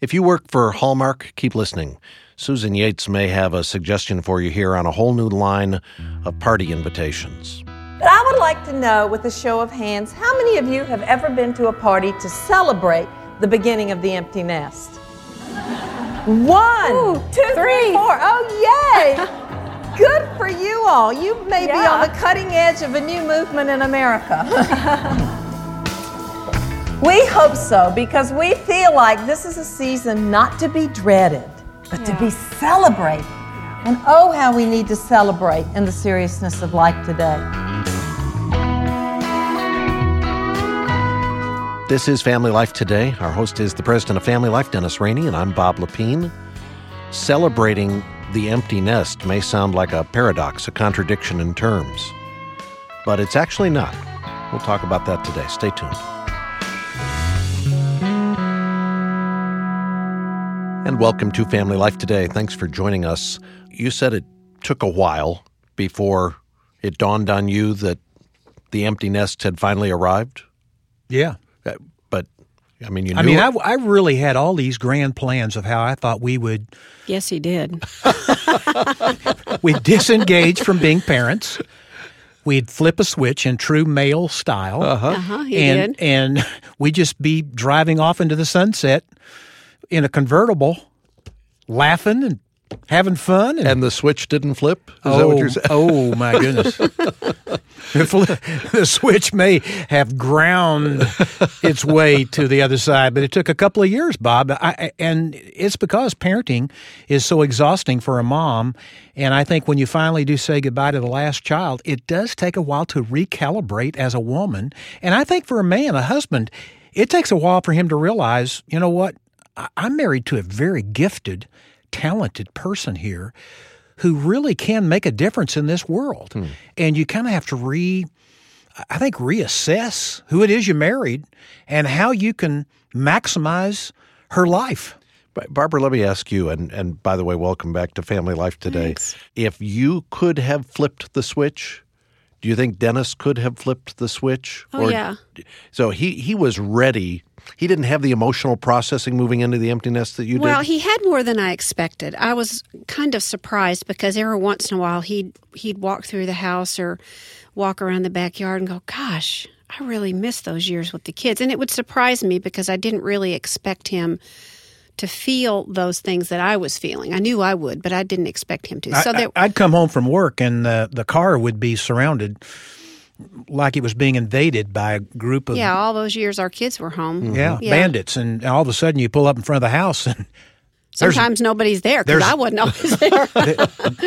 If you work for Hallmark, keep listening. Susan Yates may have a suggestion for you here on a whole new line of party invitations. But I would like to know, with a show of hands, how many of you have ever been to a party to celebrate the beginning of the empty nest? One, Ooh, two, three, three. four. Oh, yay! Good for you all. You may be on the cutting edge of a new movement in America. we hope so because we feel like this is a season not to be dreaded, but to be celebrated. And oh, how we need to celebrate in the seriousness of life today. This is Family Life Today. Our host is the president of Family Life, Dennis Rainey, and I'm Bob Lepine. Celebrating the empty nest may sound like a paradox, a contradiction in terms, but it's actually not. We'll talk about that today. Stay tuned. And welcome to Family Life Today. Thanks for joining us. You said it took a while before it dawned on you that the empty nest had finally arrived. Yeah. Uh, But I mean, you knew I mean, it- I, I really had all these grand plans of how I thought we would Yes, he did. we'd disengage from being parents. We'd flip a switch in true male style. Uh-huh, he and did. and we'd just be driving off into the sunset in a convertible, laughing and having fun. And, and the switch didn't flip. Is oh, that what oh, you're saying? oh my goodness! the, switch may have ground its way to the other side, but it took a couple of years, Bob. I, I- and it's because parenting is so exhausting for a mom. And I think when you finally do say goodbye to the last child, it does take a while to recalibrate as a woman. And I think for a man, a husband, it takes a while for him to realize, you know what? I- I'm married to a very gifted, talented person here who really can make a difference in this world. Hmm. And you kind of have to re I think reassess who it is you married and how you can maximize her life. But Barbara, let me ask you, and, and by the way, welcome back to Family Life today. Thanks. If you could have flipped the switch, do you think Dennis could have flipped the switch? Oh, yeah. So he, he was ready. He didn't have the emotional processing moving into the empty nest that you Well, did? he had more than I expected. I was kind of surprised because every once in a while he'd he'd walk through the house or walk around the backyard and go, "Gosh, I really miss those years with the kids." And it would surprise me because I didn't really expect him to feel those things that I was feeling. I knew I would, but I didn't expect him to. So I, there, would come home from work and the, the car would be surrounded like it was being invaded by a group of yeah, all those years our kids were home. yeah, mm-hmm. bandits. And all of a sudden you pull up in front of the house and there's- Sometimes nobody's there because I wasn't always there.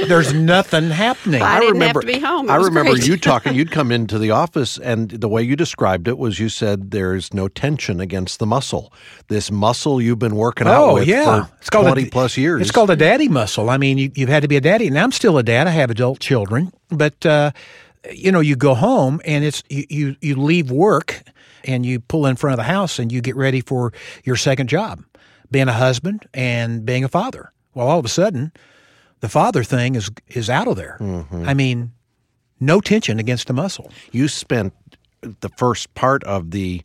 there's nothing happening. I didn't have to be home. It I remember great. you talking. You'd come into the office, and the way you described it was you said there's no tension against the muscle. This muscle you've been working out Oh with yeah, for a- twenty plus years. It's called a daddy muscle. I mean, you, you've had to be a daddy, and I'm still a dad. I have adult children, but uh, you know, you go home and it's you, you you leave work and you pull in front of the house and you get ready for your second job, being a husband and being a father. Well, all of a sudden, the father thing is is out of there. Mm-hmm. I mean, no tension against the muscle. you spent the first part of the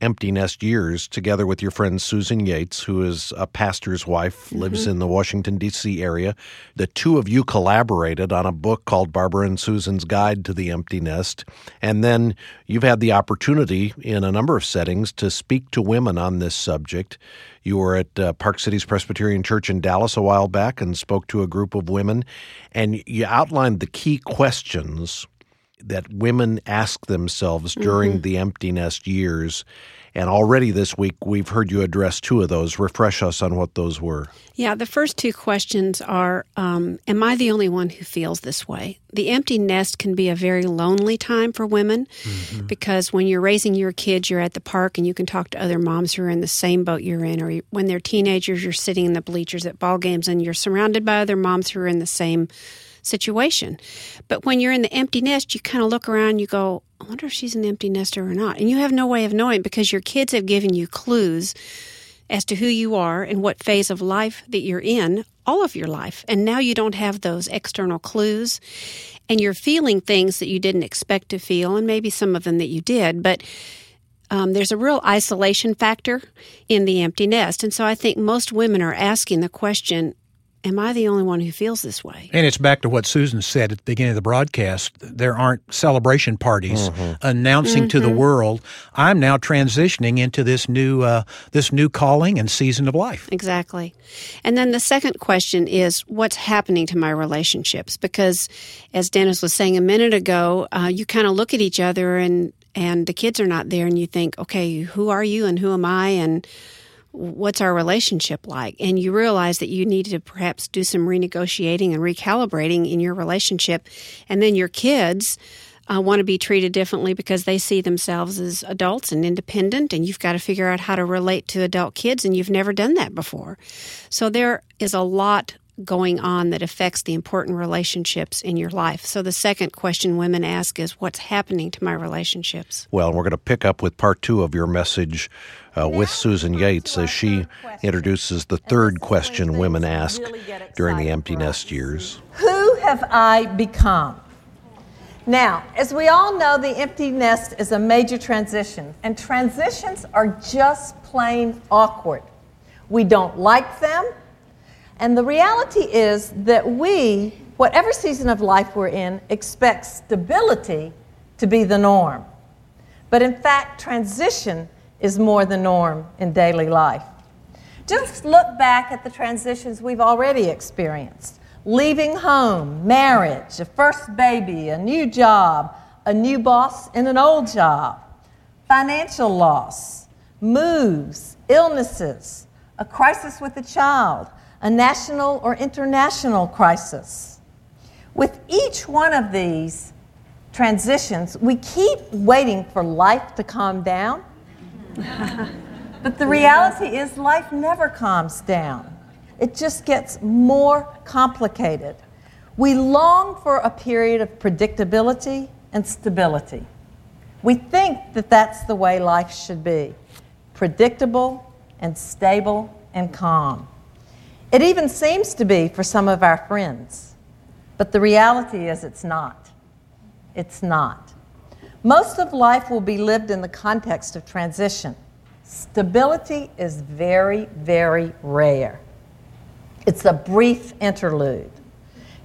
empty nest years together with your friend Susan Yates, who is a pastor's wife, lives in the Washington, D.C. area. The two of you collaborated on a book called Barbara and Susan's Guide to the Empty Nest. And then you've had the opportunity in a number of settings to speak to women on this subject. You were at uh, Park Cities Presbyterian Church in Dallas a while back and spoke to a group of women. And you outlined the key questions that women ask themselves during the empty nest years. And already this week, we've heard you address two of those. Refresh us on what those were. Yeah, the first two questions are um, Am I the only one who feels this way? The empty nest can be a very lonely time for women because when you're raising your kids, you're at the park and you can talk to other moms who are in the same boat you're in, or when they're teenagers, you're sitting in the bleachers at ball games and you're surrounded by other moms who are in the same situation. But when you're in the empty nest, you kind of look around, you go, I wonder if she's an empty nester or not. And you have no way of knowing because your kids have given you clues as to who you are and what phase of life that you're in all of your life. And now you don't have those external clues and you're feeling things that you didn't expect to feel and maybe some of them that you did. But um, there's a real isolation factor in the empty nest. And so I think most women are asking the question Am I the only one who feels this way? And it's back to what Susan said at the beginning of the broadcast. There aren't celebration parties mm-hmm. announcing mm-hmm. to the mm-hmm. world, "I'm now transitioning into this new uh, this new calling and season of life." Exactly. And then the second question is, what's happening to my relationships? Because, as Dennis was saying a minute ago, uh, you kind of look at each other and and the kids are not there, and you think, "Okay, who are you and who am I?" and what's our relationship like? And you realize that you need to perhaps do some renegotiating and recalibrating in your relationship. And then your kids uh, want to be treated differently because they see themselves as adults and independent, and you've got to figure out how to relate to adult kids, and you've never done that before. So there is a lot going on that affects the important relationships in your life. So the second question women ask is what's happening to my relationships? Well, we're going to pick up with part 2 of your message uh, with Susan Yates as she introduces the third question women ask during the empty nest years. Who have I become? Now, as we all know, the empty nest is a major transition, and transitions are just plain awkward. We don't like them, and the reality is that we, whatever season of life we're in, expect stability to be the norm. But in fact, transition is more the norm in daily life. Just look back at the transitions we've already experienced leaving home, marriage, a first baby, a new job, a new boss in an old job, financial loss, moves, illnesses, a crisis with a child, a national or international crisis. With each one of these transitions, we keep waiting for life to calm down. but the reality is, life never calms down, it just gets more complicated. We long for a period of predictability and stability. We think that that's the way life should be predictable and stable and calm. It even seems to be for some of our friends. But the reality is, it's not. It's not. Most of life will be lived in the context of transition. Stability is very, very rare. It's a brief interlude.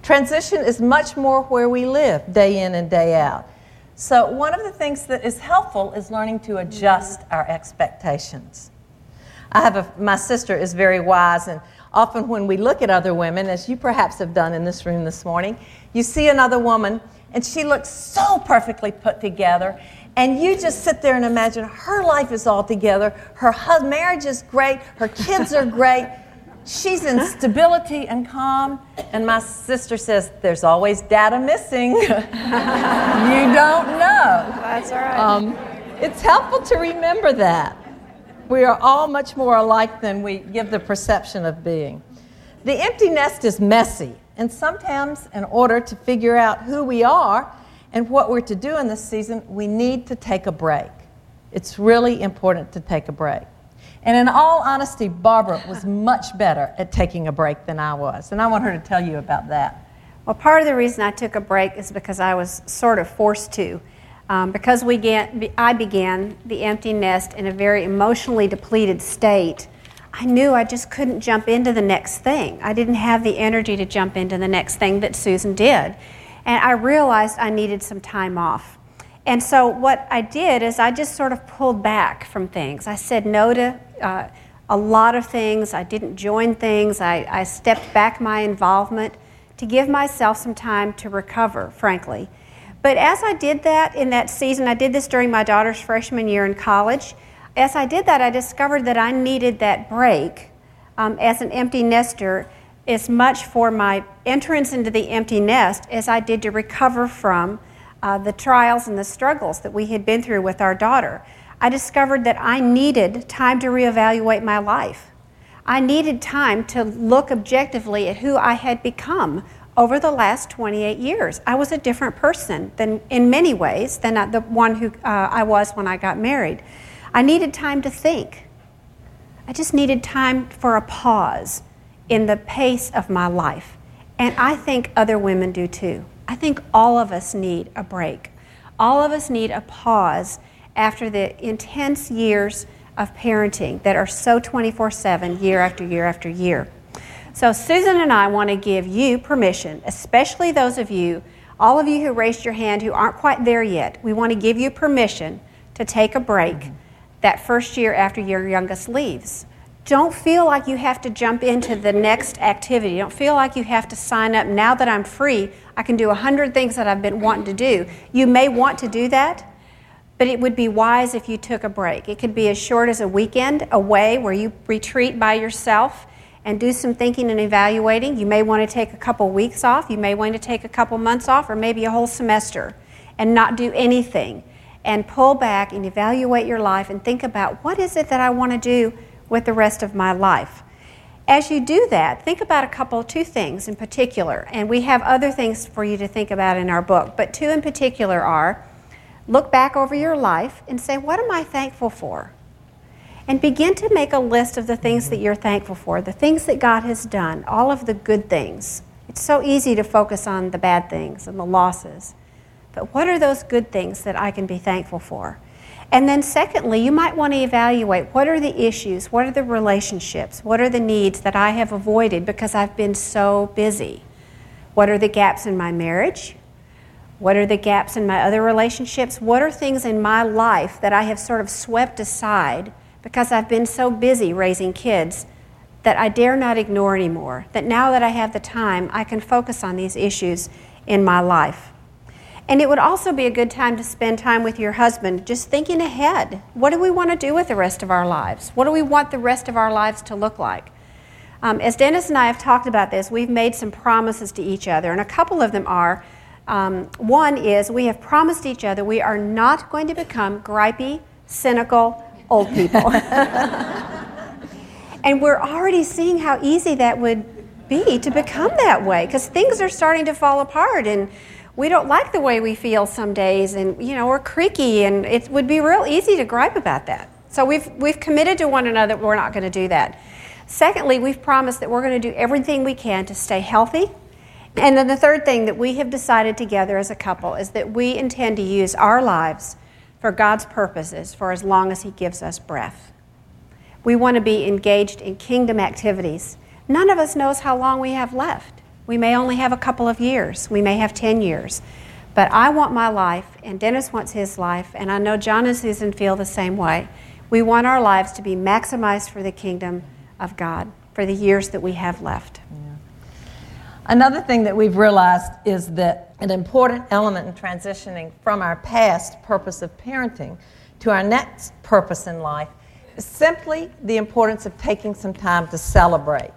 Transition is much more where we live day in and day out. So, one of the things that is helpful is learning to adjust our expectations. I have a, my sister is very wise, and often when we look at other women, as you perhaps have done in this room this morning, you see another woman and she looks so perfectly put together. And you just sit there and imagine her life is all together. Her marriage is great. Her kids are great. She's in stability and calm. And my sister says, There's always data missing. you don't know. That's all right. Um, it's helpful to remember that. We are all much more alike than we give the perception of being. The empty nest is messy, and sometimes, in order to figure out who we are and what we're to do in this season, we need to take a break. It's really important to take a break. And in all honesty, Barbara was much better at taking a break than I was, and I want her to tell you about that. Well, part of the reason I took a break is because I was sort of forced to. Um, because we get, I began the empty nest in a very emotionally depleted state, I knew I just couldn't jump into the next thing. I didn't have the energy to jump into the next thing that Susan did. And I realized I needed some time off. And so what I did is I just sort of pulled back from things. I said no to uh, a lot of things. I didn't join things. I, I stepped back my involvement to give myself some time to recover, frankly. But as I did that in that season, I did this during my daughter's freshman year in college. As I did that, I discovered that I needed that break um, as an empty nester as much for my entrance into the empty nest as I did to recover from uh, the trials and the struggles that we had been through with our daughter. I discovered that I needed time to reevaluate my life. I needed time to look objectively at who I had become over the last 28 years. I was a different person than, in many ways than the one who uh, I was when I got married. I needed time to think. I just needed time for a pause in the pace of my life. And I think other women do too. I think all of us need a break. All of us need a pause after the intense years of parenting that are so 24 7, year after year after year. So, Susan and I want to give you permission, especially those of you, all of you who raised your hand who aren't quite there yet, we want to give you permission to take a break mm-hmm. that first year after your youngest leaves. Don't feel like you have to jump into the next activity. Don't feel like you have to sign up. Now that I'm free, I can do a hundred things that I've been wanting to do. You may want to do that, but it would be wise if you took a break. It could be as short as a weekend away where you retreat by yourself and do some thinking and evaluating. You may want to take a couple weeks off. You may want to take a couple months off or maybe a whole semester and not do anything and pull back and evaluate your life and think about what is it that I want to do with the rest of my life. As you do that, think about a couple, two things in particular, and we have other things for you to think about in our book, but two in particular are look back over your life and say, What am I thankful for? And begin to make a list of the things that you're thankful for, the things that God has done, all of the good things. It's so easy to focus on the bad things and the losses. But what are those good things that I can be thankful for? And then, secondly, you might want to evaluate what are the issues, what are the relationships, what are the needs that I have avoided because I've been so busy? What are the gaps in my marriage? What are the gaps in my other relationships? What are things in my life that I have sort of swept aside because I've been so busy raising kids that I dare not ignore anymore? That now that I have the time, I can focus on these issues in my life. And it would also be a good time to spend time with your husband, just thinking ahead. What do we want to do with the rest of our lives? What do we want the rest of our lives to look like? Um, as Dennis and I have talked about this, we've made some promises to each other, and a couple of them are um, one is we have promised each other we are not going to become gripey, cynical old people. and we're already seeing how easy that would be to become that way because things are starting to fall apart and we don't like the way we feel some days and you know we're creaky and it would be real easy to gripe about that. So we've we've committed to one another we're not going to do that. Secondly we've promised that we're going to do everything we can to stay healthy. And then the third thing that we have decided together as a couple is that we intend to use our lives for god's purposes for as long as he gives us breath we want to be engaged in kingdom activities none of us knows how long we have left we may only have a couple of years, we may have 10 years. But I want my life, and Dennis wants his life, and I know John and Susan feel the same way. We want our lives to be maximized for the kingdom of God for the years that we have left. Another thing that we've realized is that an important element in transitioning from our past purpose of parenting to our next purpose in life is simply the importance of taking some time to celebrate.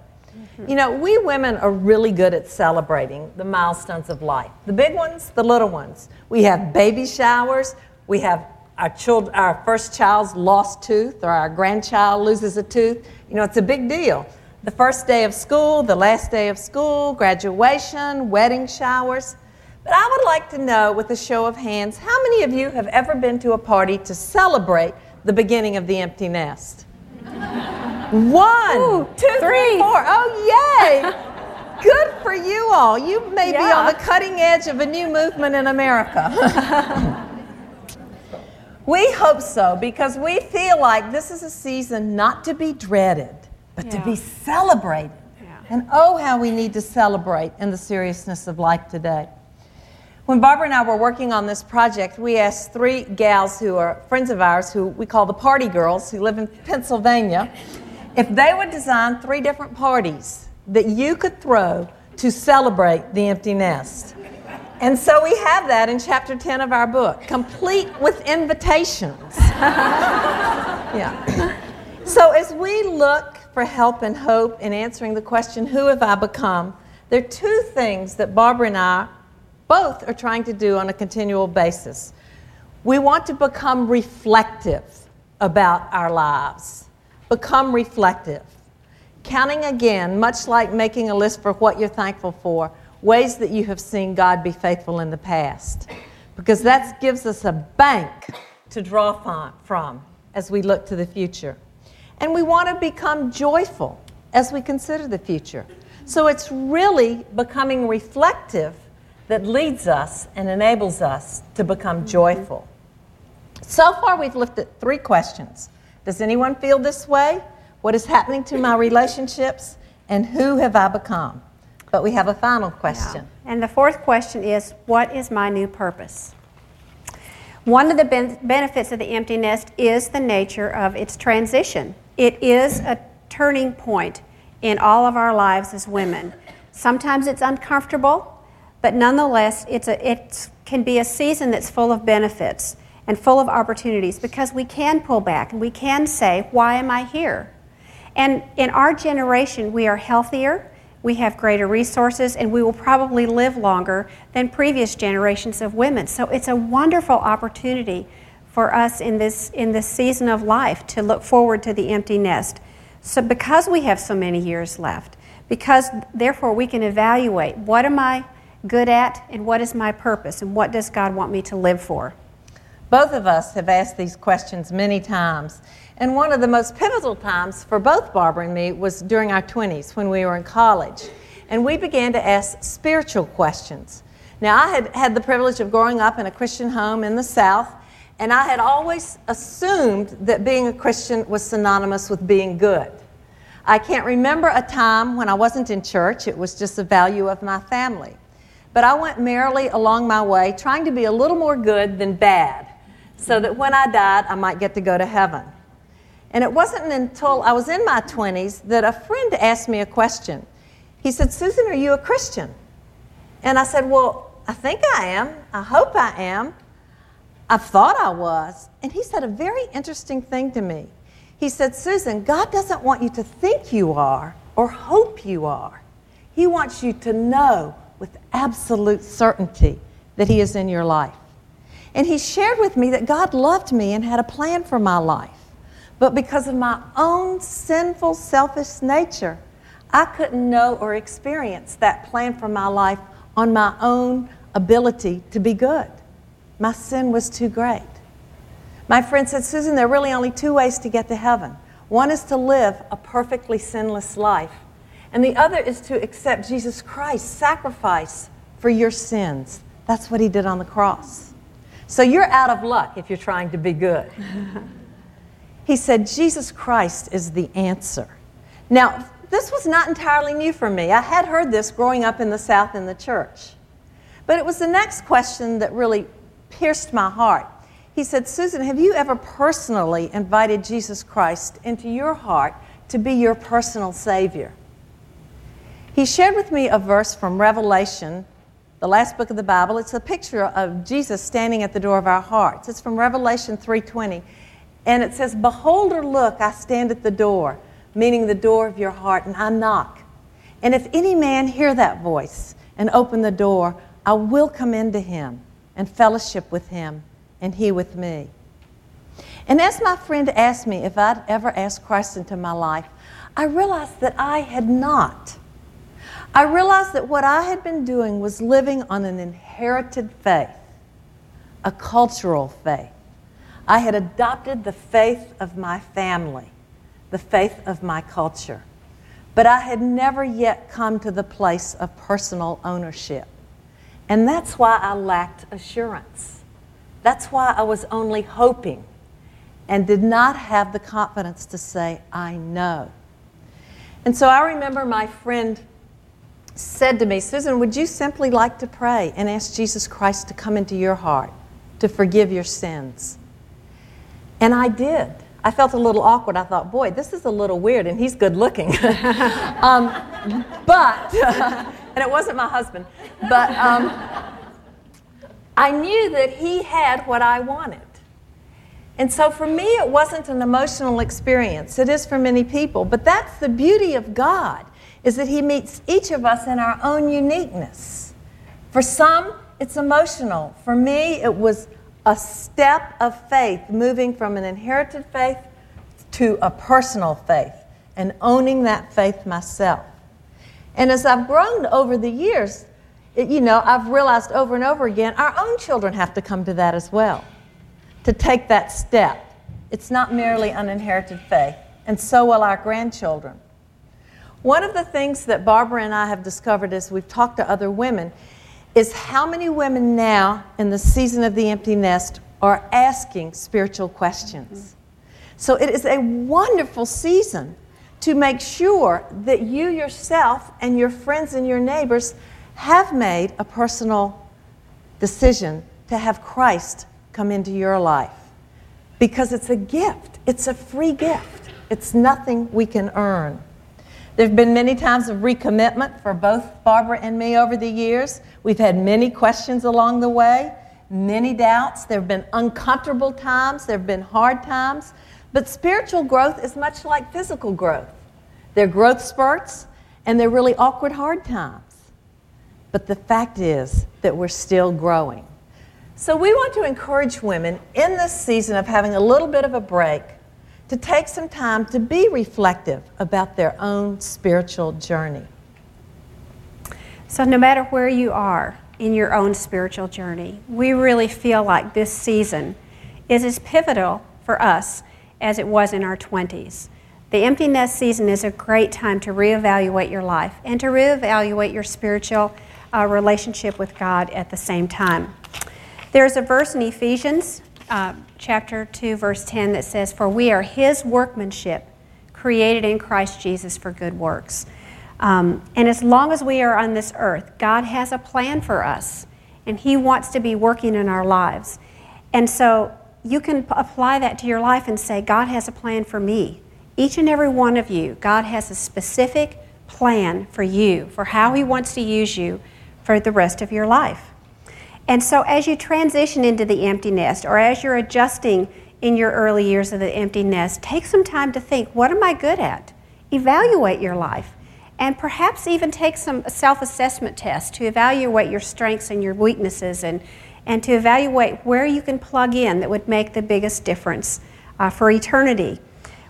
You know, we women are really good at celebrating the milestones of life the big ones, the little ones. We have baby showers, we have our, child, our first child's lost tooth, or our grandchild loses a tooth. You know, it's a big deal. The first day of school, the last day of school, graduation, wedding showers. But I would like to know, with a show of hands, how many of you have ever been to a party to celebrate the beginning of the empty nest? One, Ooh, two, three, three, four. Oh, yay! Good for you all. You may yeah. be on the cutting edge of a new movement in America. we hope so because we feel like this is a season not to be dreaded, but yeah. to be celebrated. Yeah. And oh, how we need to celebrate in the seriousness of life today. When Barbara and I were working on this project, we asked three gals who are friends of ours, who we call the Party Girls, who live in Pennsylvania, if they would design three different parties that you could throw to celebrate the empty nest. And so we have that in chapter 10 of our book, complete with invitations. yeah. So as we look for help and hope in answering the question, Who have I become? There are two things that Barbara and I both are trying to do on a continual basis. We want to become reflective about our lives, become reflective. Counting again, much like making a list for what you're thankful for, ways that you have seen God be faithful in the past. Because that gives us a bank to draw from as we look to the future. And we want to become joyful as we consider the future. So it's really becoming reflective that leads us and enables us to become joyful. So far, we've looked at three questions Does anyone feel this way? What is happening to my relationships? And who have I become? But we have a final question. Yeah. And the fourth question is What is my new purpose? One of the ben- benefits of the empty nest is the nature of its transition. It is a turning point in all of our lives as women. Sometimes it's uncomfortable, but nonetheless, it's a, it can be a season that's full of benefits and full of opportunities because we can pull back and we can say, Why am I here? And in our generation, we are healthier, we have greater resources, and we will probably live longer than previous generations of women. So it's a wonderful opportunity for us in this, in this season of life to look forward to the empty nest. So, because we have so many years left, because therefore we can evaluate what am I good at and what is my purpose and what does God want me to live for. Both of us have asked these questions many times. And one of the most pivotal times for both Barbara and me was during our 20s when we were in college. And we began to ask spiritual questions. Now, I had had the privilege of growing up in a Christian home in the South, and I had always assumed that being a Christian was synonymous with being good. I can't remember a time when I wasn't in church, it was just a value of my family. But I went merrily along my way, trying to be a little more good than bad, so that when I died, I might get to go to heaven. And it wasn't until I was in my 20s that a friend asked me a question. He said, Susan, are you a Christian? And I said, Well, I think I am. I hope I am. I thought I was. And he said a very interesting thing to me. He said, Susan, God doesn't want you to think you are or hope you are. He wants you to know with absolute certainty that He is in your life. And He shared with me that God loved me and had a plan for my life. But because of my own sinful, selfish nature, I couldn't know or experience that plan for my life on my own ability to be good. My sin was too great. My friend said, Susan, there are really only two ways to get to heaven. One is to live a perfectly sinless life, and the other is to accept Jesus Christ's sacrifice for your sins. That's what he did on the cross. So you're out of luck if you're trying to be good. He said, Jesus Christ is the answer. Now, this was not entirely new for me. I had heard this growing up in the South in the church. But it was the next question that really pierced my heart. He said, Susan, have you ever personally invited Jesus Christ into your heart to be your personal Savior? He shared with me a verse from Revelation, the last book of the Bible. It's a picture of Jesus standing at the door of our hearts. It's from Revelation 3:20. And it says, Behold or look, I stand at the door, meaning the door of your heart, and I knock. And if any man hear that voice and open the door, I will come into him and fellowship with him, and he with me. And as my friend asked me if I'd ever asked Christ into my life, I realized that I had not. I realized that what I had been doing was living on an inherited faith, a cultural faith. I had adopted the faith of my family, the faith of my culture, but I had never yet come to the place of personal ownership. And that's why I lacked assurance. That's why I was only hoping and did not have the confidence to say, I know. And so I remember my friend said to me, Susan, would you simply like to pray and ask Jesus Christ to come into your heart to forgive your sins? And I did. I felt a little awkward. I thought, boy, this is a little weird, and he's good looking. um, but, and it wasn't my husband, but um, I knew that he had what I wanted. And so for me, it wasn't an emotional experience. It is for many people. But that's the beauty of God, is that he meets each of us in our own uniqueness. For some, it's emotional. For me, it was a step of faith, moving from an inherited faith to a personal faith and owning that faith myself. And as I've grown over the years, it, you know, I've realized over and over again our own children have to come to that as well, to take that step. It's not merely an inherited faith, and so will our grandchildren. One of the things that Barbara and I have discovered as we've talked to other women is how many women now in the season of the empty nest are asking spiritual questions. So it is a wonderful season to make sure that you yourself and your friends and your neighbors have made a personal decision to have Christ come into your life. Because it's a gift, it's a free gift, it's nothing we can earn. There have been many times of recommitment for both Barbara and me over the years. We've had many questions along the way, many doubts. There have been uncomfortable times, there have been hard times. But spiritual growth is much like physical growth. There are growth spurts and they're really awkward, hard times. But the fact is that we're still growing. So we want to encourage women in this season of having a little bit of a break to take some time to be reflective about their own spiritual journey. So, no matter where you are in your own spiritual journey, we really feel like this season is as pivotal for us as it was in our 20s. The empty nest season is a great time to reevaluate your life and to reevaluate your spiritual uh, relationship with God at the same time. There's a verse in Ephesians uh, chapter 2, verse 10 that says, For we are his workmanship, created in Christ Jesus for good works. Um, and as long as we are on this earth, God has a plan for us, and he wants to be working in our lives. And so you can apply that to your life and say, God has a plan for me. Each and every one of you, God has a specific plan for you, for how he wants to use you for the rest of your life. And so, as you transition into the empty nest, or as you're adjusting in your early years of the empty nest, take some time to think what am I good at? Evaluate your life. And perhaps even take some self assessment tests to evaluate your strengths and your weaknesses and, and to evaluate where you can plug in that would make the biggest difference uh, for eternity.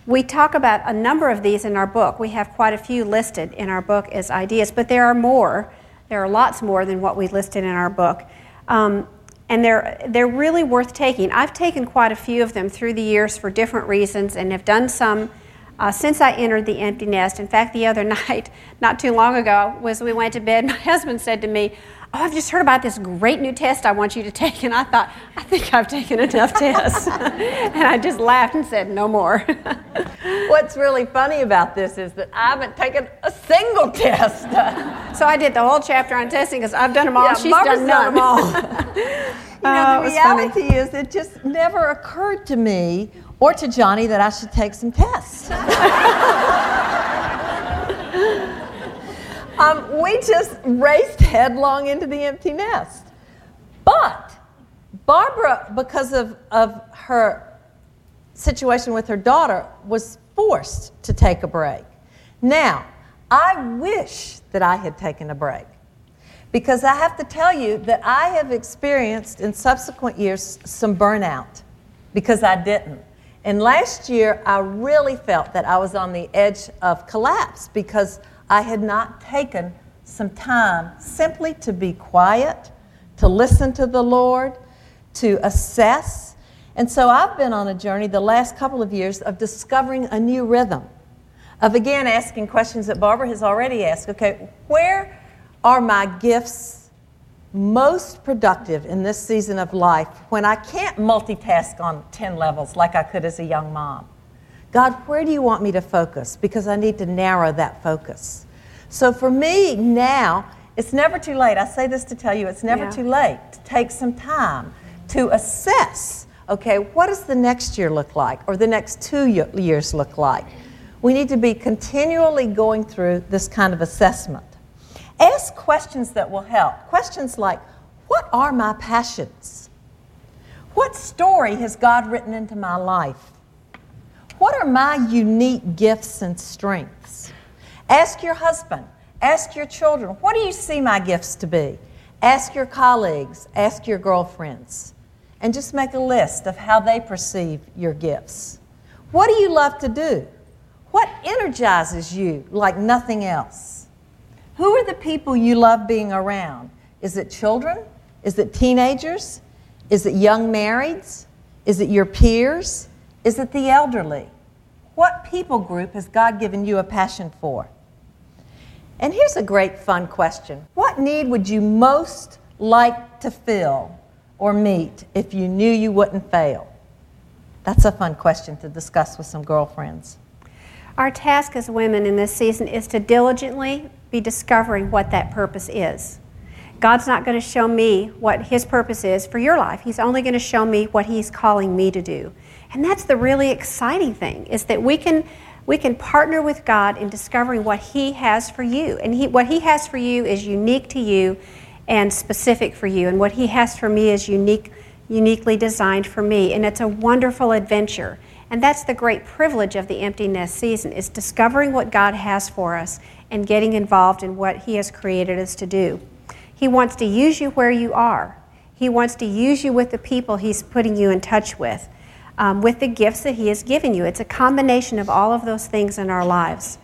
We talk about a number of these in our book. We have quite a few listed in our book as ideas, but there are more. There are lots more than what we listed in our book. Um, and they're, they're really worth taking. I've taken quite a few of them through the years for different reasons and have done some uh, since I entered the empty nest. In fact, the other night, not too long ago, was we went to bed, my husband said to me, Oh, I've just heard about this great new test I want you to take. And I thought, I think I've taken enough tests. and I just laughed and said, No more. What's really funny about this is that I haven't taken a single test. so I did the whole chapter on testing because I've done them all. Yeah, She's Barbara's done none. them all. you know, Oh, the was funny. reality is, it just never occurred to me or to Johnny that I should take some tests. Um, we just raced headlong into the empty nest. But Barbara, because of, of her situation with her daughter, was forced to take a break. Now, I wish that I had taken a break because I have to tell you that I have experienced in subsequent years some burnout because I didn't. And last year, I really felt that I was on the edge of collapse because I had not taken some time simply to be quiet, to listen to the Lord, to assess. And so I've been on a journey the last couple of years of discovering a new rhythm, of again asking questions that Barbara has already asked. Okay, where are my gifts most productive in this season of life when I can't multitask on 10 levels like I could as a young mom? God, where do you want me to focus? Because I need to narrow that focus. So for me now, it's never too late. I say this to tell you it's never Yeah. too late to take some time to assess okay, what does the next year look like or the next two years look like? We need to be continually going through this kind of assessment. Ask questions that will help. Questions like, What are my passions? What story has God written into my life? What are my unique gifts and strengths? Ask your husband, ask your children, what do you see my gifts to be? Ask your colleagues, ask your girlfriends, and just make a list of how they perceive your gifts. What do you love to do? What energizes you like nothing else? Who are the people you love being around? Is it children? Is it teenagers? Is it young marrieds? Is it your peers? Is it the elderly? What people group has God given you a passion for? And here's a great fun question What need would you most like to fill or meet if you knew you wouldn't fail? That's a fun question to discuss with some girlfriends. Our task as women in this season is to diligently be discovering what that purpose is. God's not going to show me what His purpose is for your life. He's only going to show me what He's calling me to do. And that's the really exciting thing is that we can we can partner with God in discovering what He has for you. And he, what He has for you is unique to you and specific for you. And what He has for me is unique uniquely designed for me. And it's a wonderful adventure. And that's the great privilege of the empty nest season is discovering what God has for us and getting involved in what He has created us to do. He wants to use you where you are. He wants to use you with the people He's putting you in touch with, um, with the gifts that He has given you. It's a combination of all of those things in our lives.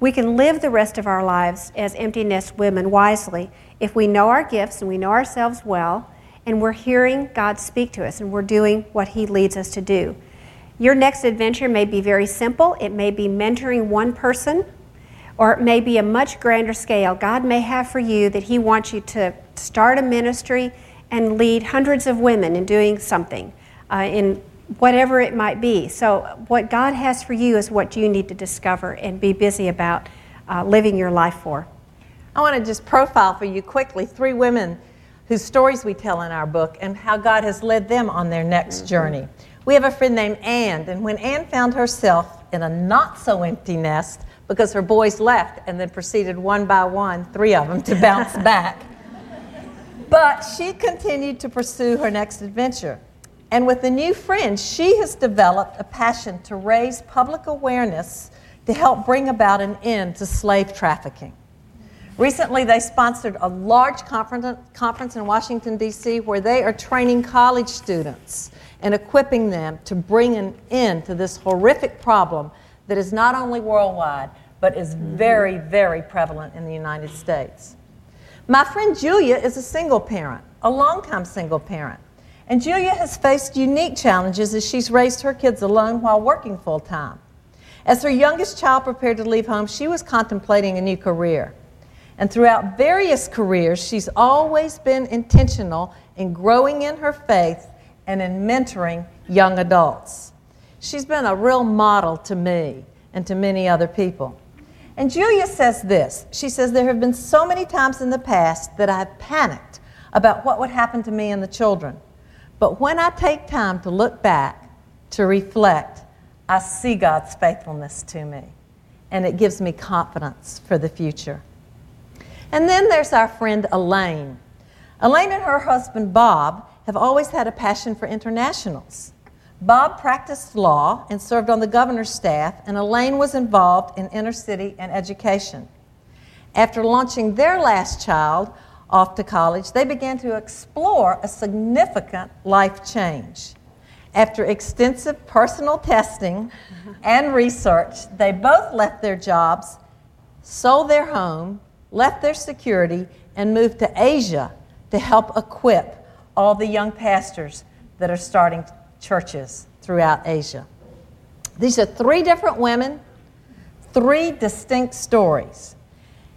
We can live the rest of our lives as empty nest women wisely if we know our gifts and we know ourselves well and we're hearing God speak to us and we're doing what He leads us to do. Your next adventure may be very simple, it may be mentoring one person, or it may be a much grander scale. God may have for you that He wants you to start a ministry and lead hundreds of women in doing something, uh, in whatever it might be. So, what God has for you is what you need to discover and be busy about uh, living your life for. I want to just profile for you quickly three women whose stories we tell in our book and how God has led them on their next mm-hmm. journey. We have a friend named Anne, and when Anne found herself in a not so empty nest because her boys left and then proceeded one by one, three of them, to bounce back. But she continued to pursue her next adventure. And with a new friend, she has developed a passion to raise public awareness to help bring about an end to slave trafficking. Recently, they sponsored a large conference in Washington, D.C., where they are training college students and equipping them to bring an end to this horrific problem that is not only worldwide, but is mm-hmm. very, very prevalent in the United States. My friend Julia is a single parent, a longtime single parent. And Julia has faced unique challenges as she's raised her kids alone while working full time. As her youngest child prepared to leave home, she was contemplating a new career. And throughout various careers, she's always been intentional in growing in her faith and in mentoring young adults. She's been a real model to me and to many other people. And Julia says this She says, There have been so many times in the past that I've panicked about what would happen to me and the children. But when I take time to look back, to reflect, I see God's faithfulness to me. And it gives me confidence for the future. And then there's our friend Elaine. Elaine and her husband Bob have always had a passion for internationals. Bob practiced law and served on the governor's staff, and Elaine was involved in inner city and education. After launching their last child off to college, they began to explore a significant life change. After extensive personal testing and research, they both left their jobs, sold their home, left their security, and moved to Asia to help equip all the young pastors that are starting churches throughout Asia. These are three different women, three distinct stories.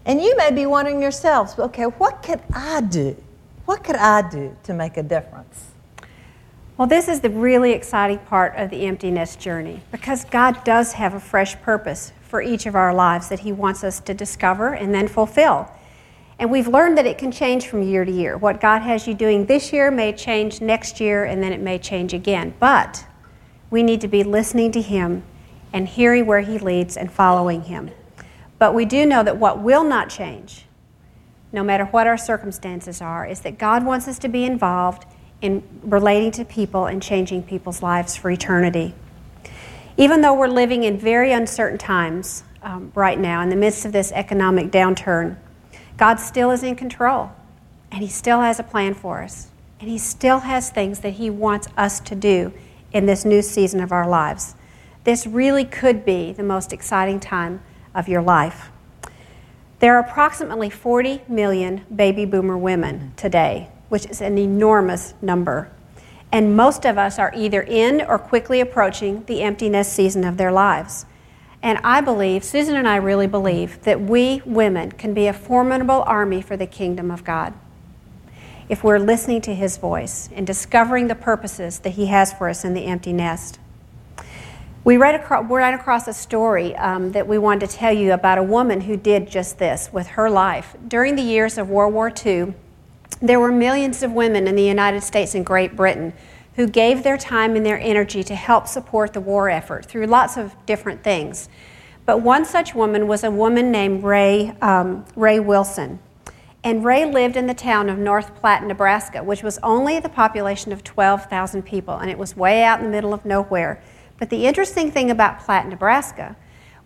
And you may be wondering yourselves, okay, what could I do? What could I do to make a difference? Well, this is the really exciting part of the empty nest journey because God does have a fresh purpose for each of our lives that He wants us to discover and then fulfill. And we've learned that it can change from year to year. What God has you doing this year may change next year, and then it may change again. But we need to be listening to Him and hearing where He leads and following Him. But we do know that what will not change, no matter what our circumstances are, is that God wants us to be involved in relating to people and changing people's lives for eternity. Even though we're living in very uncertain times um, right now, in the midst of this economic downturn, God still is in control, and He still has a plan for us, and He still has things that He wants us to do in this new season of our lives. This really could be the most exciting time of your life. There are approximately 40 million baby boomer women today, which is an enormous number. And most of us are either in or quickly approaching the empty nest season of their lives. And I believe, Susan and I really believe, that we women can be a formidable army for the kingdom of God. if we're listening to His voice and discovering the purposes that He has for us in the empty nest. We read across, ran across a story um, that we wanted to tell you about a woman who did just this with her life. During the years of World War II, there were millions of women in the United States and Great Britain who gave their time and their energy to help support the war effort through lots of different things. But one such woman was a woman named Rae, um, Rae Wilson. And Rae lived in the town of North Platte, Nebraska, which was only the population of 12,000 people, and it was way out in the middle of nowhere. But the interesting thing about Platte, Nebraska,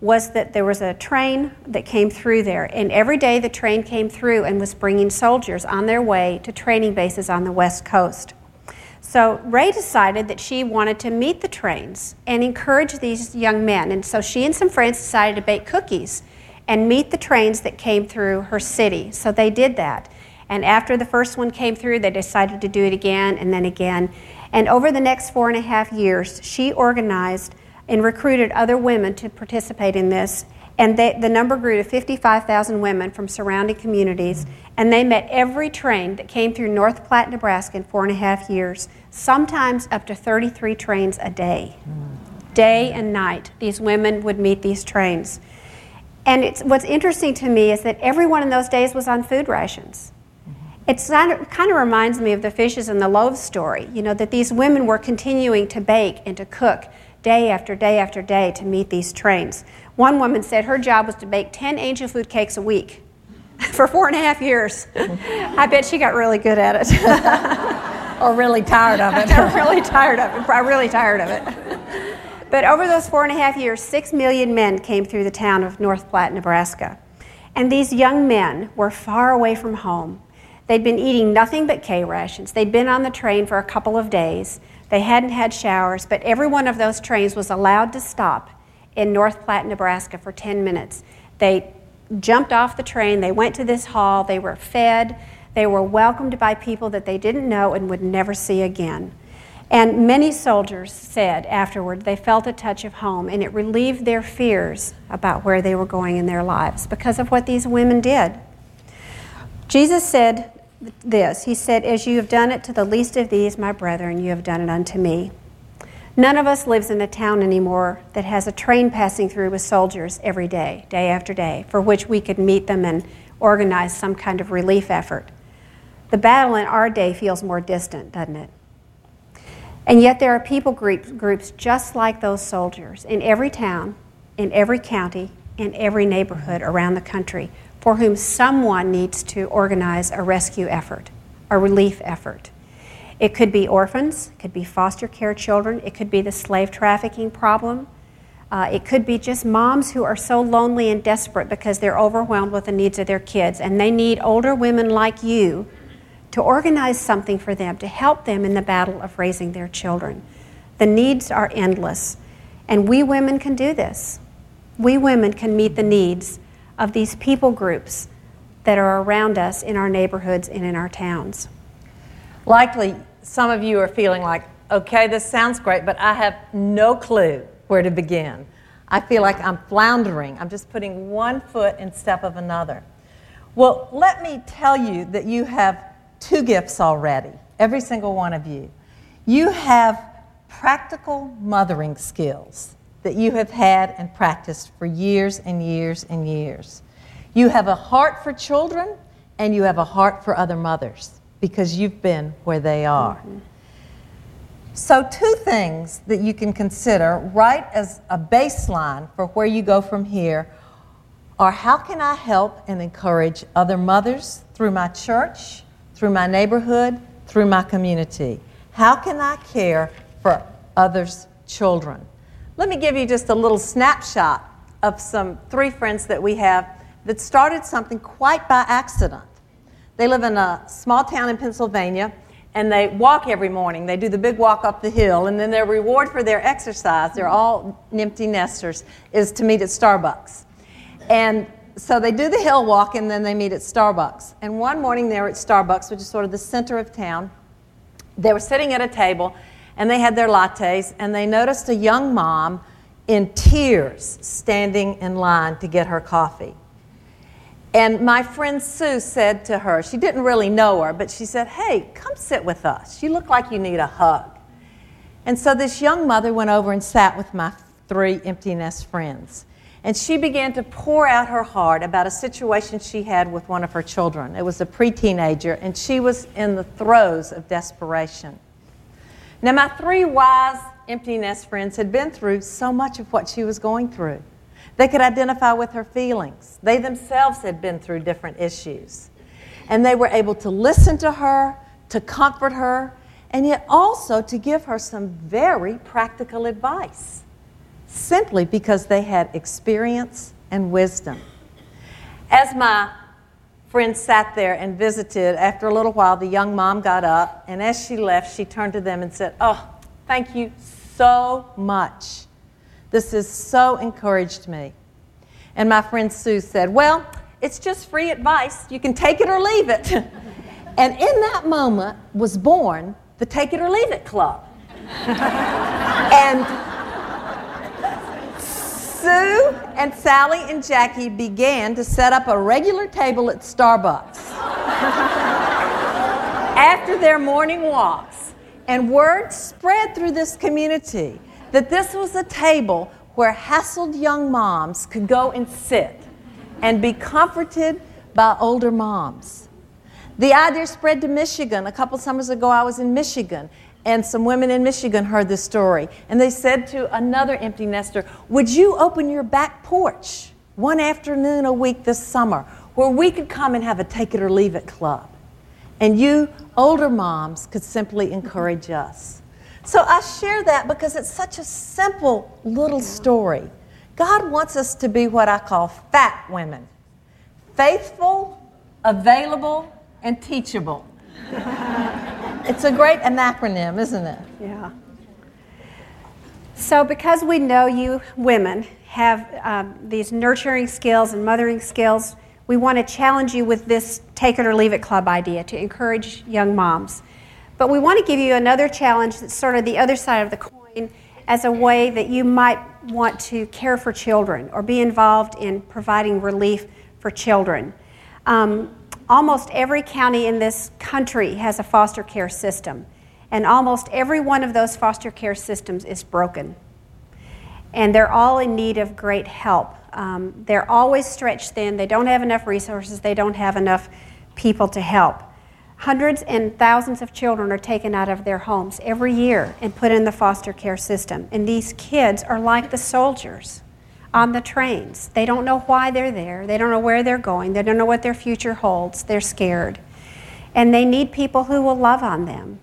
was that there was a train that came through there, and every day the train came through and was bringing soldiers on their way to training bases on the West Coast. So Rae decided that she wanted to meet the trains and encourage these young men, and so she and some friends decided to bake cookies and meet the trains that came through her city. So they did that. And after the first one came through, they decided to do it again and then again. And over the next four and a half years, she organized and recruited other women to participate in this. And they, the number grew to 55,000 women from surrounding communities. And they met every train that came through North Platte, Nebraska in four and a half years, sometimes up to 33 trains a day. Day and night, these women would meet these trains. And what's interesting to me is that everyone in those days was on food rations. It kind of reminds me of the fishes and the loaves story, you know, that these women were continuing to bake and to cook day after day after day to meet these trains. One woman said her job was to bake 10 angel food cakes a week for four and a half years. I bet she got really good at it. or really tired of it. or really tired of it. I'm really tired of it. But over those four and a half years, six million men came through the town of North Platte, Nebraska. And these young men were far away from home. They'd been eating nothing but K rations. They'd been on the train for a couple of days. They hadn't had showers, but every one of those trains was allowed to stop in North Platte, Nebraska for 10 minutes. They jumped off the train, they went to this hall, they were fed, they were welcomed by people that they didn't know and would never see again. And many soldiers said afterward they felt a touch of home, and it relieved their fears about where they were going in their lives because of what these women did. Jesus said, this He said, As you have done it to the least of these, my brethren, you have done it unto me. None of us lives in a town anymore that has a train passing through with soldiers every day, day after day, for which we could meet them and organize some kind of relief effort. The battle in our day feels more distant, doesn't it? And yet, there are people groups, groups just like those soldiers in every town, in every county, in every neighborhood around the country for whom someone needs to organize a rescue effort, a relief effort. It could be orphans, it could be foster care children, it could be the slave trafficking problem. Uh, it could be just moms who are so lonely and desperate because they're overwhelmed with the needs of their kids, and they need older women like you to organize something for them, to help them in the battle of raising their children. The needs are endless, and we women can do this. We women can meet the needs of these people groups that are around us in our neighborhoods and in our towns. Likely, some of you are feeling like, okay, this sounds great, but I have no clue where to begin. I feel like I'm floundering. I'm just putting one foot in step of another. Well, let me tell you that you have two gifts already, every single one of you. You have practical mothering skills that you have had and practiced for years and years and years. You have a heart for children and you have a heart for other mothers because you've been where they are. Mm-hmm. So, two things that you can consider right as a baseline for where you go from here are how can I help and encourage other mothers through my church, through my neighborhood, through my community? How can I care for others' children? Let me give you just a little snapshot of some three friends that we have that started something quite by accident. They live in a small town in Pennsylvania and they walk every morning. They do the big walk up the hill, and then their reward for their exercise, they're all empty nesters, is to meet at Starbucks. And so they do the hill walk and then they meet at Starbucks. And one morning they were at Starbucks, which is sort of the center of town. They were sitting at a table and they had their lattes, and they noticed a young mom in tears standing in line to get her coffee. And my friend Sue said to her, she didn't really know her, but she said, Hey, come sit with us. You look like you need a hug. And so this young mother went over and sat with my three empty nest friends. And she began to pour out her heart about a situation she had with one of her children. It was a pre teenager, and she was in the throes of desperation. Now, my three wise empty nest friends had been through so much of what she was going through. They could identify with her feelings. They themselves had been through different issues. And they were able to listen to her, to comfort her, and yet also to give her some very practical advice simply because they had experience and wisdom. As my friend sat there and visited, after a little while, the young mom got up, and as she left, she turned to them and said, Oh, thank you so much. This has so encouraged me. And my friend Sue said, Well, it's just free advice. You can take it or leave it. and in that moment was born the Take It or Leave It Club. and Sue and Sally and Jackie began to set up a regular table at Starbucks after their morning walks. And word spread through this community that this was a table where hassled young moms could go and sit and be comforted by older moms. The idea spread to Michigan. A couple summers ago, I was in Michigan, and some women in Michigan heard this story. And they said to another empty nester, Would you open your back porch one afternoon a week this summer where we could come and have a take it or leave it club? And you, older moms, could simply encourage us. So I share that because it's such a simple little story. God wants us to be what I call fat women faithful, available, and teachable. It's a great acronym, isn't it? Yeah. So, because we know you women have um, these nurturing skills and mothering skills, we want to challenge you with this take it or leave it club idea to encourage young moms. But we want to give you another challenge that's sort of the other side of the coin as a way that you might want to care for children or be involved in providing relief for children. Um, Almost every county in this country has a foster care system, and almost every one of those foster care systems is broken. And they're all in need of great help. Um, they're always stretched thin, they don't have enough resources, they don't have enough people to help. Hundreds and thousands of children are taken out of their homes every year and put in the foster care system. And these kids are like the soldiers on the trains. They don't know why they're there. They don't know where they're going. They don't know what their future holds. They're scared. And they need people who will love on them.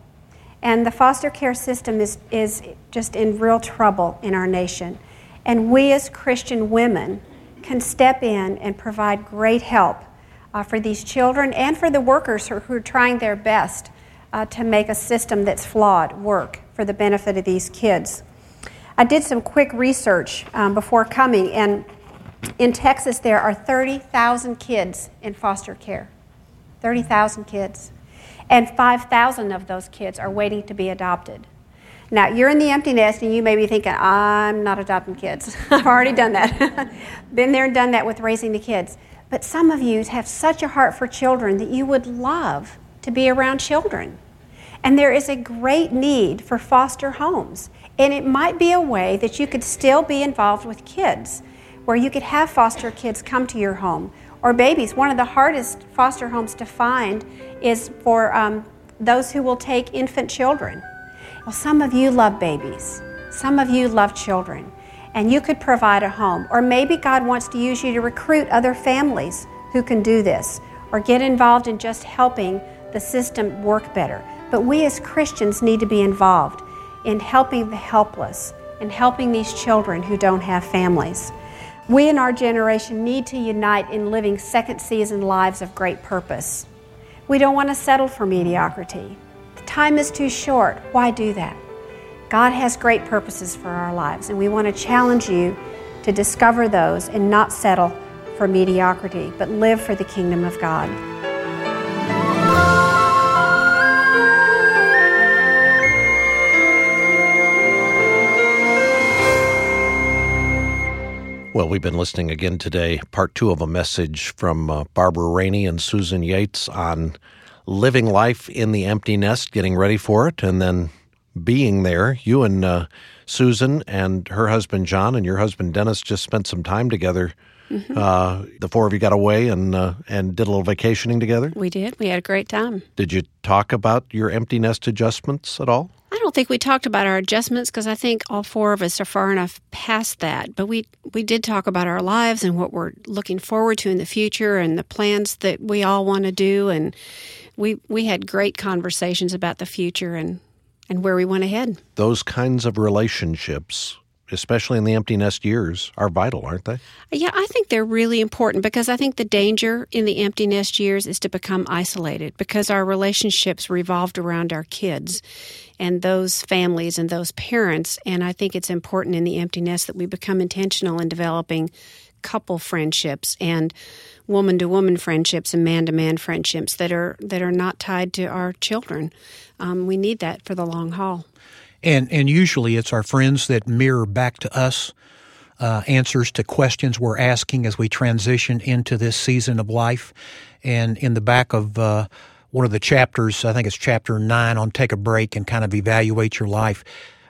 And the foster care system is, is just in real trouble in our nation. And we as Christian women can step in and provide great help uh, for these children and for the workers who, who are trying their best uh, to make a system that's flawed work for the benefit of these kids. I did some quick research um, before coming, and in Texas, there are 30,000 kids in foster care. 30,000 kids. And 5,000 of those kids are waiting to be adopted. Now, you're in the empty nest, and you may be thinking, I'm not adopting kids. I've already done that. Been there and done that with raising the kids. But some of you have such a heart for children that you would love to be around children. And there is a great need for foster homes. And it might be a way that you could still be involved with kids, where you could have foster kids come to your home or babies. One of the hardest foster homes to find is for um, those who will take infant children. Well, some of you love babies, some of you love children, and you could provide a home. Or maybe God wants to use you to recruit other families who can do this, or get involved in just helping the system work better. But we as Christians need to be involved in helping the helpless and helping these children who don't have families. We in our generation need to unite in living second season lives of great purpose. We don't want to settle for mediocrity. The time is too short. Why do that? God has great purposes for our lives, and we want to challenge you to discover those and not settle for mediocrity, but live for the kingdom of God. Well, we've been listening again today, part two of a message from uh, Barbara Rainey and Susan Yates on living life in the empty nest, getting ready for it, and then being there. You and uh, Susan and her husband John and your husband Dennis just spent some time together. Mm-hmm. Uh, the four of you got away and uh, and did a little vacationing together. We did. We had a great time. Did you talk about your empty nest adjustments at all? I don't think we talked about our adjustments because I think all four of us are far enough past that. But we we did talk about our lives and what we're looking forward to in the future and the plans that we all want to do. And we we had great conversations about the future and and where we went ahead. Those kinds of relationships especially in the empty nest years, are vital, aren't they? Yeah, I think they're really important because I think the danger in the empty nest years is to become isolated because our relationships revolved around our kids and those families and those parents. And I think it's important in the empty nest that we become intentional in developing couple friendships and woman to woman friendships and man to man friendships that are that are not tied to our children. Um, we need that for the long haul. And, and usually it's our friends that mirror back to us uh, answers to questions we're asking as we transition into this season of life. And in the back of uh, one of the chapters, I think it's chapter nine on take a break and kind of evaluate your life.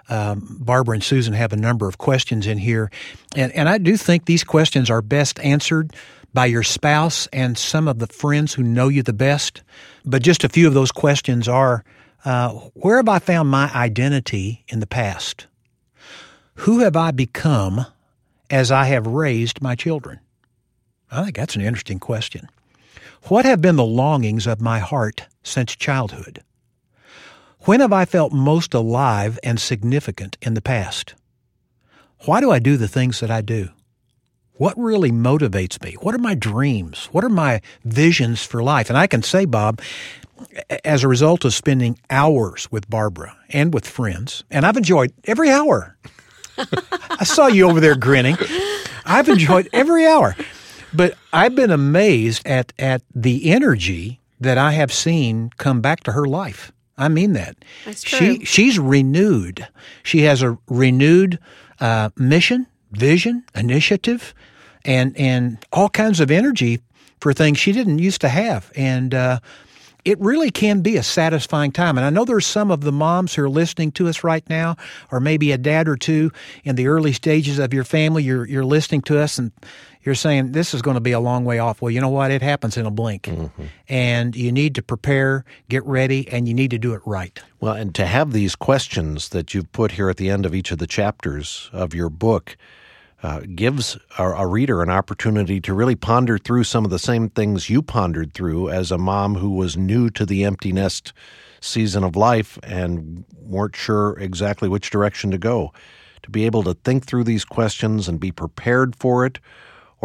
Um, Barbara and Susan have a number of questions in here. And, and I do think these questions are best answered by your spouse and some of the friends who know you the best. But just a few of those questions are uh, where have I found my identity in the past? Who have I become as I have raised my children? I think that's an interesting question. What have been the longings of my heart since childhood? When have I felt most alive and significant in the past? Why do I do the things that I do? What really motivates me? What are my dreams? What are my visions for life? And I can say, Bob, as a result of spending hours with Barbara and with friends, and I've enjoyed every hour. I saw you over there grinning. I've enjoyed every hour. But I've been amazed at, at the energy that I have seen come back to her life. I mean that. That's true. She she's renewed. She has a renewed uh, mission, vision, initiative, and and all kinds of energy for things she didn't used to have. And uh, it really can be a satisfying time. And I know there's some of the moms who are listening to us right now, or maybe a dad or two in the early stages of your family. You're, you're listening to us and you're saying this is going to be a long way off. Well, you know what? It happens in a blink. Mm-hmm. And you need to prepare, get ready, and you need to do it right. Well, and to have these questions that you've put here at the end of each of the chapters of your book, uh, gives a, a, reader an opportunity to really ponder through some of the same things you pondered through as a mom who was new to the empty nest season of life and weren't sure exactly which direction to go. To be able to think through these questions and be prepared for it,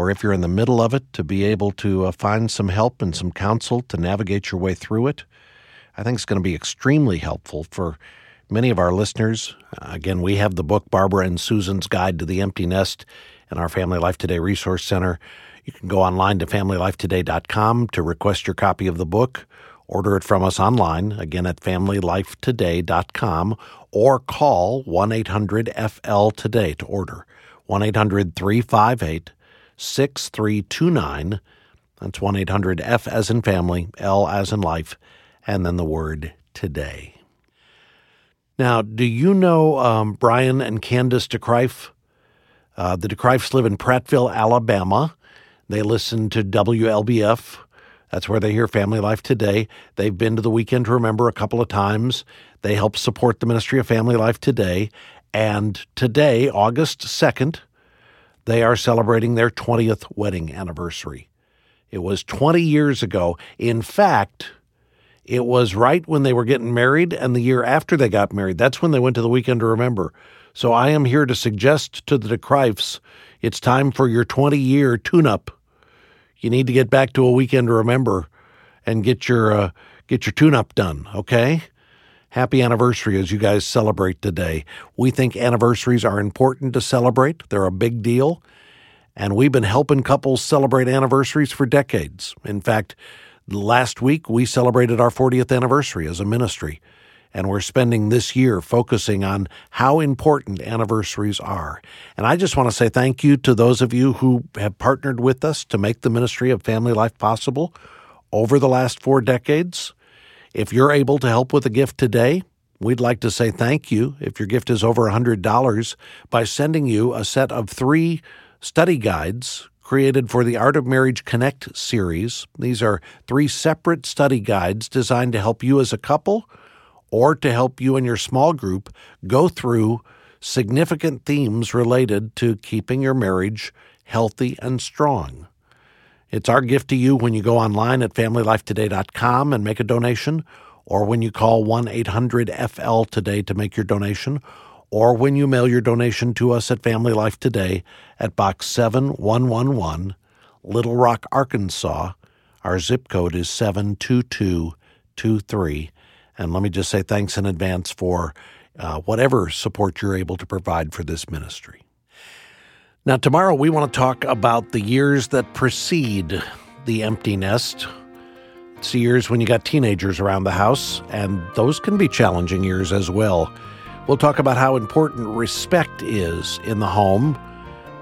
or if you're in the middle of it, to be able to uh, find some help and some counsel to navigate your way through it, I think it's going to be extremely helpful for many of our listeners. Again, we have the book Barbara and Susan's Guide to the Empty Nest in our Family Life Today Resource Center. You can go online to familylifetoday.com to request your copy of the book. Order it from us online, again at familylifetoday.com, or call 1 800 FL Today to order. 1 800 358 6329. That's 1 800 F as in family, L as in life, and then the word today. Now, do you know um, Brian and Candace DeCrife? Uh, the DeCrifes live in Prattville, Alabama. They listen to WLBF. That's where they hear Family Life Today. They've been to the Weekend to Remember a couple of times. They help support the Ministry of Family Life Today. And today, August 2nd, they are celebrating their 20th wedding anniversary. It was 20 years ago. In fact, it was right when they were getting married and the year after they got married. That's when they went to the weekend to remember. So I am here to suggest to the DeCrifes it's time for your 20 year tune up. You need to get back to a weekend to remember and get your uh, get your tune up done, okay? Happy anniversary as you guys celebrate today. We think anniversaries are important to celebrate. They're a big deal. And we've been helping couples celebrate anniversaries for decades. In fact, Last week, we celebrated our 40th anniversary as a ministry, And we're spending this year focusing on how important anniversaries are. And I just want to say thank you to those of you who have partnered with us to make the ministry of family life possible over the last four decades. If you're able to help with a gift today, we'd like to say thank you if your gift is over $100 by sending you a set of three study guides created for the Art of Marriage Connect series. These are three separate study guides designed to help you as a couple or to help you and your small group go through significant themes related to keeping your marriage healthy and strong. It's our gift to you when you go online at familylifetoday.com and make a donation, or when you call 1 800 FL today to make your donation, or when you mail your donation to us at Family Life Today at Box 7111, Little Rock, Arkansas. Our zip code is 72223. And let me just say thanks in advance for uh, whatever support you're able to provide for this ministry. Now, tomorrow we want to talk about the years that precede the empty nest. It's the years when you got teenagers around the house, and those can be challenging years as well. We'll talk about how important respect is in the home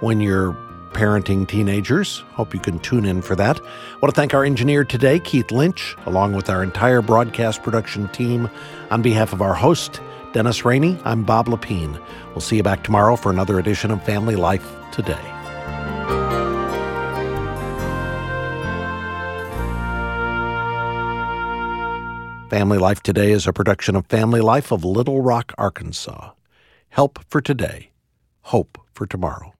when you're parenting teenagers. Hope you can tune in for that. I want to thank our engineer today, Keith Lynch, along with our entire broadcast production team. On behalf of our host, Dennis Rainey, I'm Bob Lepine. We'll see you back tomorrow for another edition of Family Life Today. Family Life Today is a production of Family Life of Little Rock, Arkansas. Help for today, hope for tomorrow.